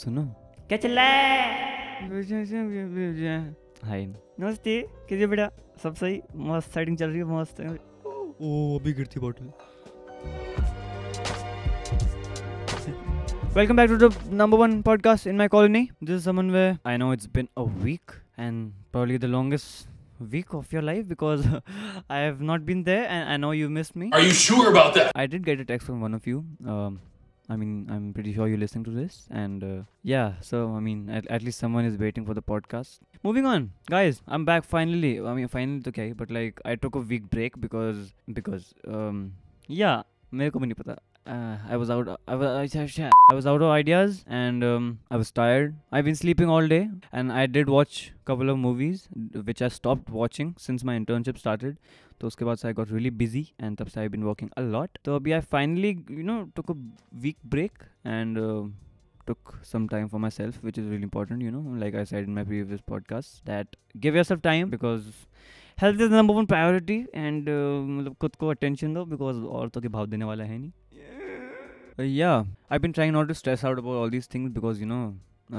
सुनो क्या चल रहा है हाय नमस्ते कैसे बेटा सब सही मस्त सेटिंग चल रही है मस्त ओ अभी गिरती bottle Welcome back to the number one podcast in my colony. This is someone where I know it's been a week and probably the longest week of your life because I have not been there and I know you missed me. Are you sure about that? I did get a text from one of you. Um, I mean, I'm pretty sure you're listening to this. And uh, yeah, so I mean, at, at least someone is waiting for the podcast. Moving on, guys, I'm back finally. I mean, finally, it's okay, but like, I took a week break because, because, um, yeah, मेरे को भी नहीं पता. Uh, I was out. I was. I was out of ideas, and um, I was tired. I've been sleeping all day, and I did watch couple of movies, which I stopped watching since my internship started. तो उसके बाद से I got really busy and तब से I been working a lot तो अभी I finally you know took a week break and took some time for myself which is really important you know like i said in my previous podcast that give yourself time because health is the number one priority and uh, मतलब खुद को attention दो because औरतों के भाव देने वाला है नहीं Uh, yeah i've been trying not to stress out about all these things because you know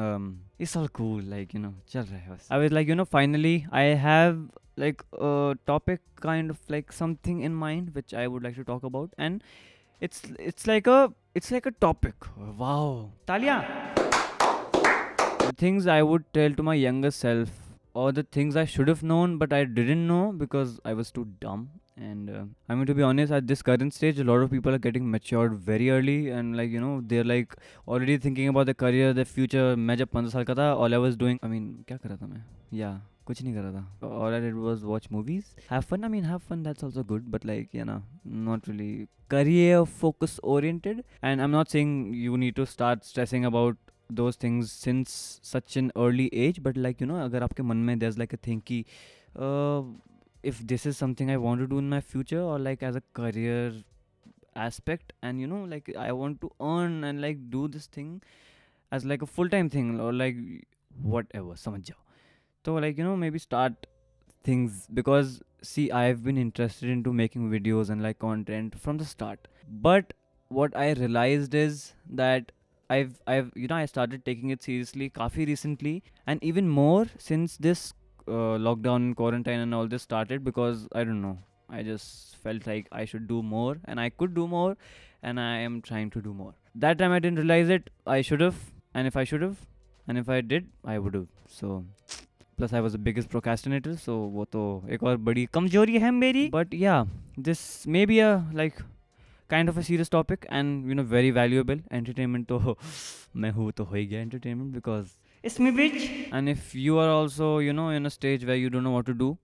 um, it's all cool like you know चल रहा है बस i was like you know finally i have like a topic kind of like something in mind which i would like to talk about and it's it's like a it's like a topic wow talia the things i would tell to my younger self or the things i should have known but i didn't know because i was too dumb and uh, i mean to be honest at this current stage a lot of people are getting matured very early and like you know they're like already thinking about their career their future मैं जब पंद्रह साल का था all I was doing I mean क्या कर रहा था मैं yeah कुछ नहीं कर रहा था। और I did was watch movies have fun I mean have fun that's also good but like you ना not really career focus oriented and I am not saying you need to start stressing about those things since such an early age but like you know अगर आपके मन में दर like a thing की if this is something I want to do in my future और like as a career aspect and you know like I want to earn and like do this thing as like a full time thing or like whatever समझ जाओ। So like you know maybe start things because see I've been interested into making videos and like content from the start. But what I realized is that I've I've you know I started taking it seriously काफी recently. And even more since this uh, lockdown quarantine and all this started because I don't know I just felt like I should do more and I could do more and I am trying to do more. That time I didn't realize it. I should have. And if I should have and if I did I would have. So plus I was the biggest procrastinator so वो तो एक और बड़ी कमज़ोरी है मेरी। But या this may be a like kind of a serious topic and you know very valuable entertainment तो मैं हूँ तो हो ही गया entertainment because it's me bitch and if you are also you know in a stage way you don't know what to do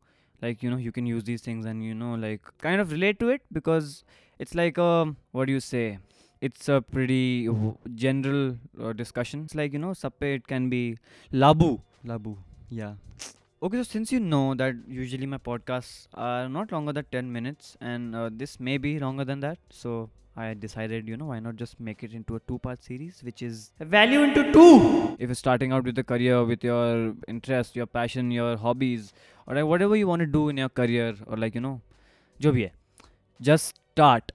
like you know you can use these things and you know like kind of relate to it because it's like what you say it's a pretty general discussion like you know सब पे it can be लाबू लाबू Yeah. Okay, so since you know that usually my podcasts are not longer than 10 minutes, and uh, this may be longer than that, so I decided, you know, why not just make it into a two part series, which is value into two. If you're starting out with a career, with your interest, your passion, your hobbies, or like whatever you want to do in your career, or like, you know, jo bhi hai, just start.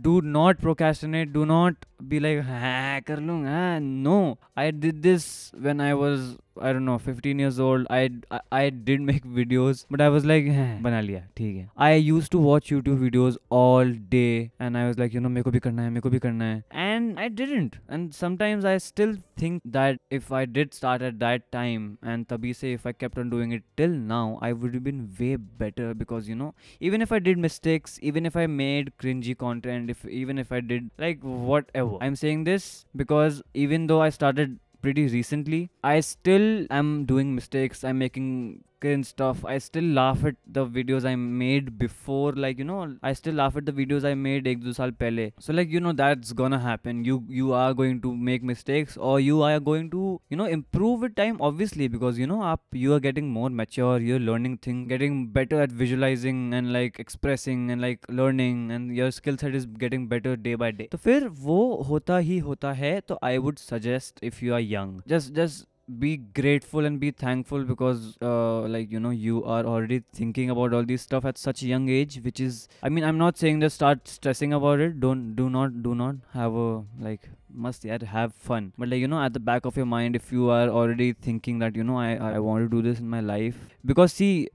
Do not procrastinate, do not be like, ha, kar. No, I did this when I was, I don't know, 15 years old. I, I, I did make videos, but I was like, bana बना लिया. ठीक I used to watch YouTube videos all day, and I was like, you know, meko bhi karna hai, meko bhi karna hai. And I didn't. And sometimes I still think that if I did start at that time, and तभी से if I kept on doing it till now, I would have been way better because, you know, even if I did mistakes, even if I made cringy content, if even if I did like whatever I'm saying this because even though I started pretty recently, I still am doing mistakes. I'm making cringe stuff. I still laugh at the videos I made before. Like you know, I still laugh at the videos I made ek do saal pehle. So like you know that's gonna happen. You you are going to make mistakes or you are going to you know improve with time. Obviously because you know up you are getting more mature. You're learning things, getting better at visualizing and like expressing and like learning and your skill set is getting better day by day. तो फिर वो होता ही होता है. तो I would suggest if you are young, just just be grateful and be thankful because uh, like you know you are already thinking about all these stuff at such a young age which is i mean i'm not saying that start stressing about it don't do not do not have a like must yet have fun. But like you know, at the back of your mind, if you are already thinking that you know I I want to do this in my life, because see,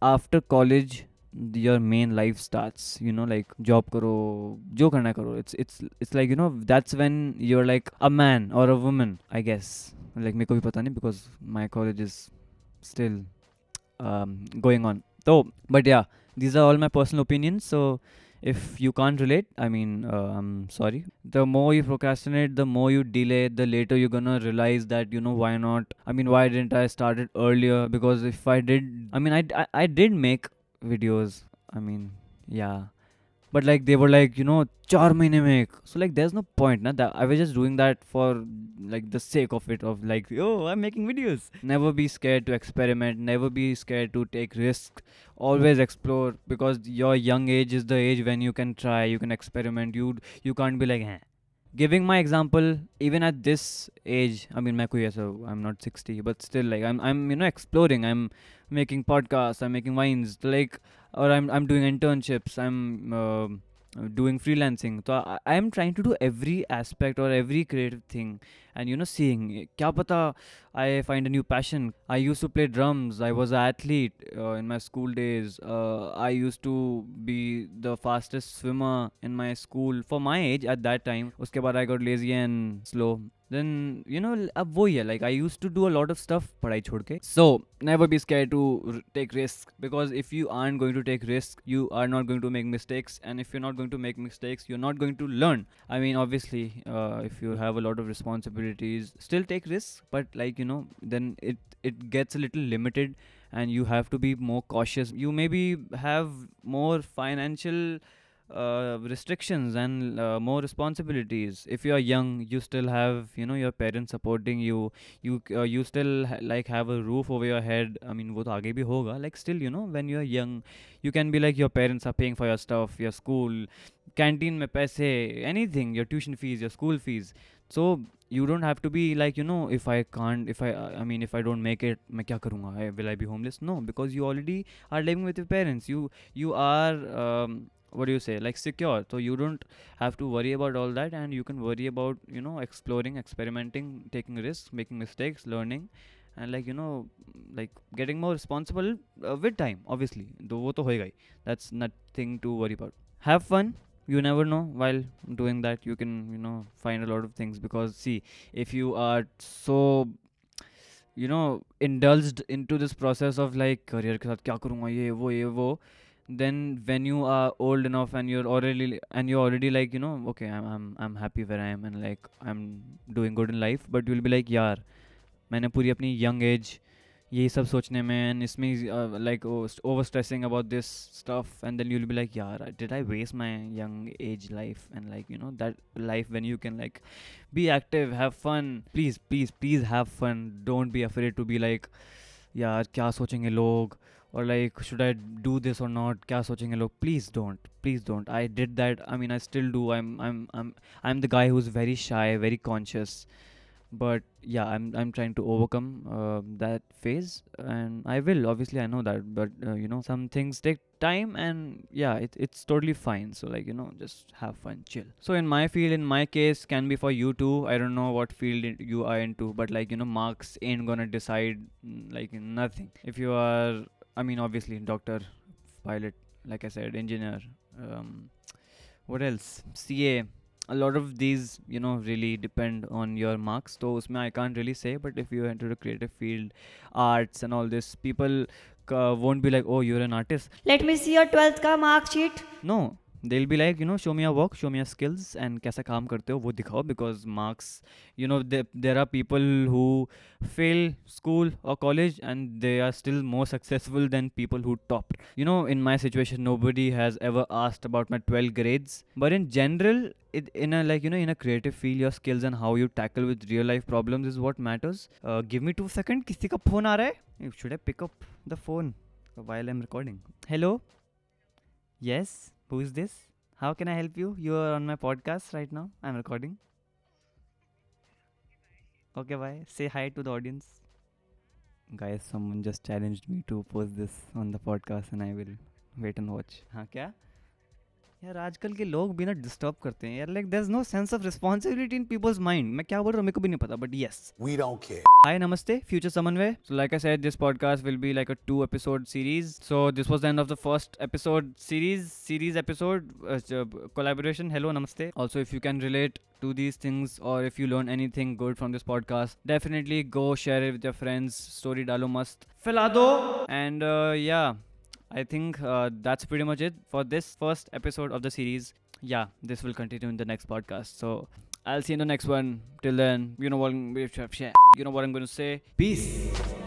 after college your main life starts you know like job karo jo karna karo. It's it's it's like you know that's when you're like a man or a woman i guess. Like me ko pata nahi because my college is still um, going on. So but yeah these are all my personal opinions. So if you can't relate i mean uh, i'm sorry. The more you procrastinate the more you delay the later you're gonna realize that you know why not? I mean why didn't i start it earlier? Because if i did i mean i i, I did make videos i mean yeah. But like they were like you know char mahine make so like there's no point na? That i was just doing that for like the sake of it of like oh i'm making videos. Never be scared to experiment never be scared to take risks always explore because your young age is the age when you can try you can experiment. You you can't be like eh giving my example even at this age i mean my so i'm not 60 but still like i'm i'm you know exploring. I'm making podcasts i'm making wines like or i'm i'm doing internships i'm uh, doing freelancing. So I, am trying to do every aspect or every creative thing. And you know seeing kya pata i find a new passion. I used to play drums. I was an athlete uh, in my school days. Uh, i used to be the fastest swimmer in my school. For my age at that time uske baad i got lazy and slow then you know अब वही है like I use to do a lot of stuff पढ़ाई छोड़ के। So never be scare to take risk because if you are going to take risk you are not going to make mistakes and if you not going to make mistakes you are not going to learn I mean obviously if you have a lot of responsibilities still take risk but like you know then it it gets a little limited and you have to be more cautious you may be have more financial Uh, restrictions and uh, more responsibilities. If you are young you still have you know your parents supporting you. You uh, you still ha- like have a roof over your head. I mean wo to aage bhi hoga like still you know when you are young you can be like your parents are paying for your stuff your school canteen mein paise anything your tuition fees your school fees. So you don't have to be like you know if i can't if i i mean if i don't make it main kya karunga will i be homeless? No because you already are living with your parents. You you are um, what do you say? Like secure. So you don't have to worry about all that and you can worry about you know exploring experimenting taking risks making mistakes learning and like you know like getting more responsible uh, with time obviously. That's nothing to worry about. Have fun. You never know. While doing that you can you know find a lot of things. Because see if you are so you know indulged into this process of like career ke kya karunga ye wo ye wo then when you are old enough and you're already and you're already like you know okay I'm I'm I'm happy where I am and like I'm doing good in life but you'll be like यार मैंने पूरी अपनी young age यही सब सोचने में and इसमें uh, like over stressing about this stuff and then you'll be like यार did I waste my young age life and like you know that life when you can like be active have fun please please please have fun don't be afraid to be like यार क्या सोचेंगे लोग or like should i do this or not? kya sochenge log please don't please don't. I did that. I mean i still do. I'm i'm i'm i'm the guy who's very shy very conscious. But yeah i'm i'm trying to overcome uh, that phase. And i will obviously i know that. But uh, you know some things take time and yeah it, it's totally fine. So like you know just have fun chill. So in my field in my case can be for you too. I don't know what field you are into. But like you know marks ain't gonna decide mm, like nothing. If you are i mean obviously doctor pilot like i said engineer um, what else? Ca a lot of these you know really depend on your marks. So usme i can't really say but if you enter the creative field arts and all this people uh, won't be like oh you're an artist. Let me see your 12th का mark sheet. no deal be like you know show me your work show me your skills and कैसा काम करते हो वो दिखाओ because marks you know there are people who fail school और college and they are still more successful than people who top you know in my situation nobody has ever asked about my twelve grades but in general it in a like you know in a creative field your skills and how you tackle with real life problems is what matters uh, give me two second किसी का phone आ रहा है should I pick up the phone while I'm recording hello yes Who is this? How can I help you? You are on my podcast right now. I'm recording. Okay, bye. Say hi to the audience. Guys, someone just challenged me to post this on the podcast and I will wait and watch. Huh, kya? यार आजकल के लोग भी ना disturb करते हैं यार like there is no sense of responsibility in people's mind मैं क्या बोल रहा हूँ मेरे को भी नहीं पता but yes we don't care hi नमस्ते future Samanvay. So like I said this podcast will be like a two episode series so this was the end of the first episode series series episode collaboration hello नमस्ते also if you can relate to these things or if you learn anything good from this podcast definitely go share it with your friends. Story dalo must filado and uh, yeah. I think uh, that's pretty much it for this first episode of the series. Yeah, this will continue in the next podcast. So, I'll see you in the next one. Till then, you know what you know what I'm going to say. Peace.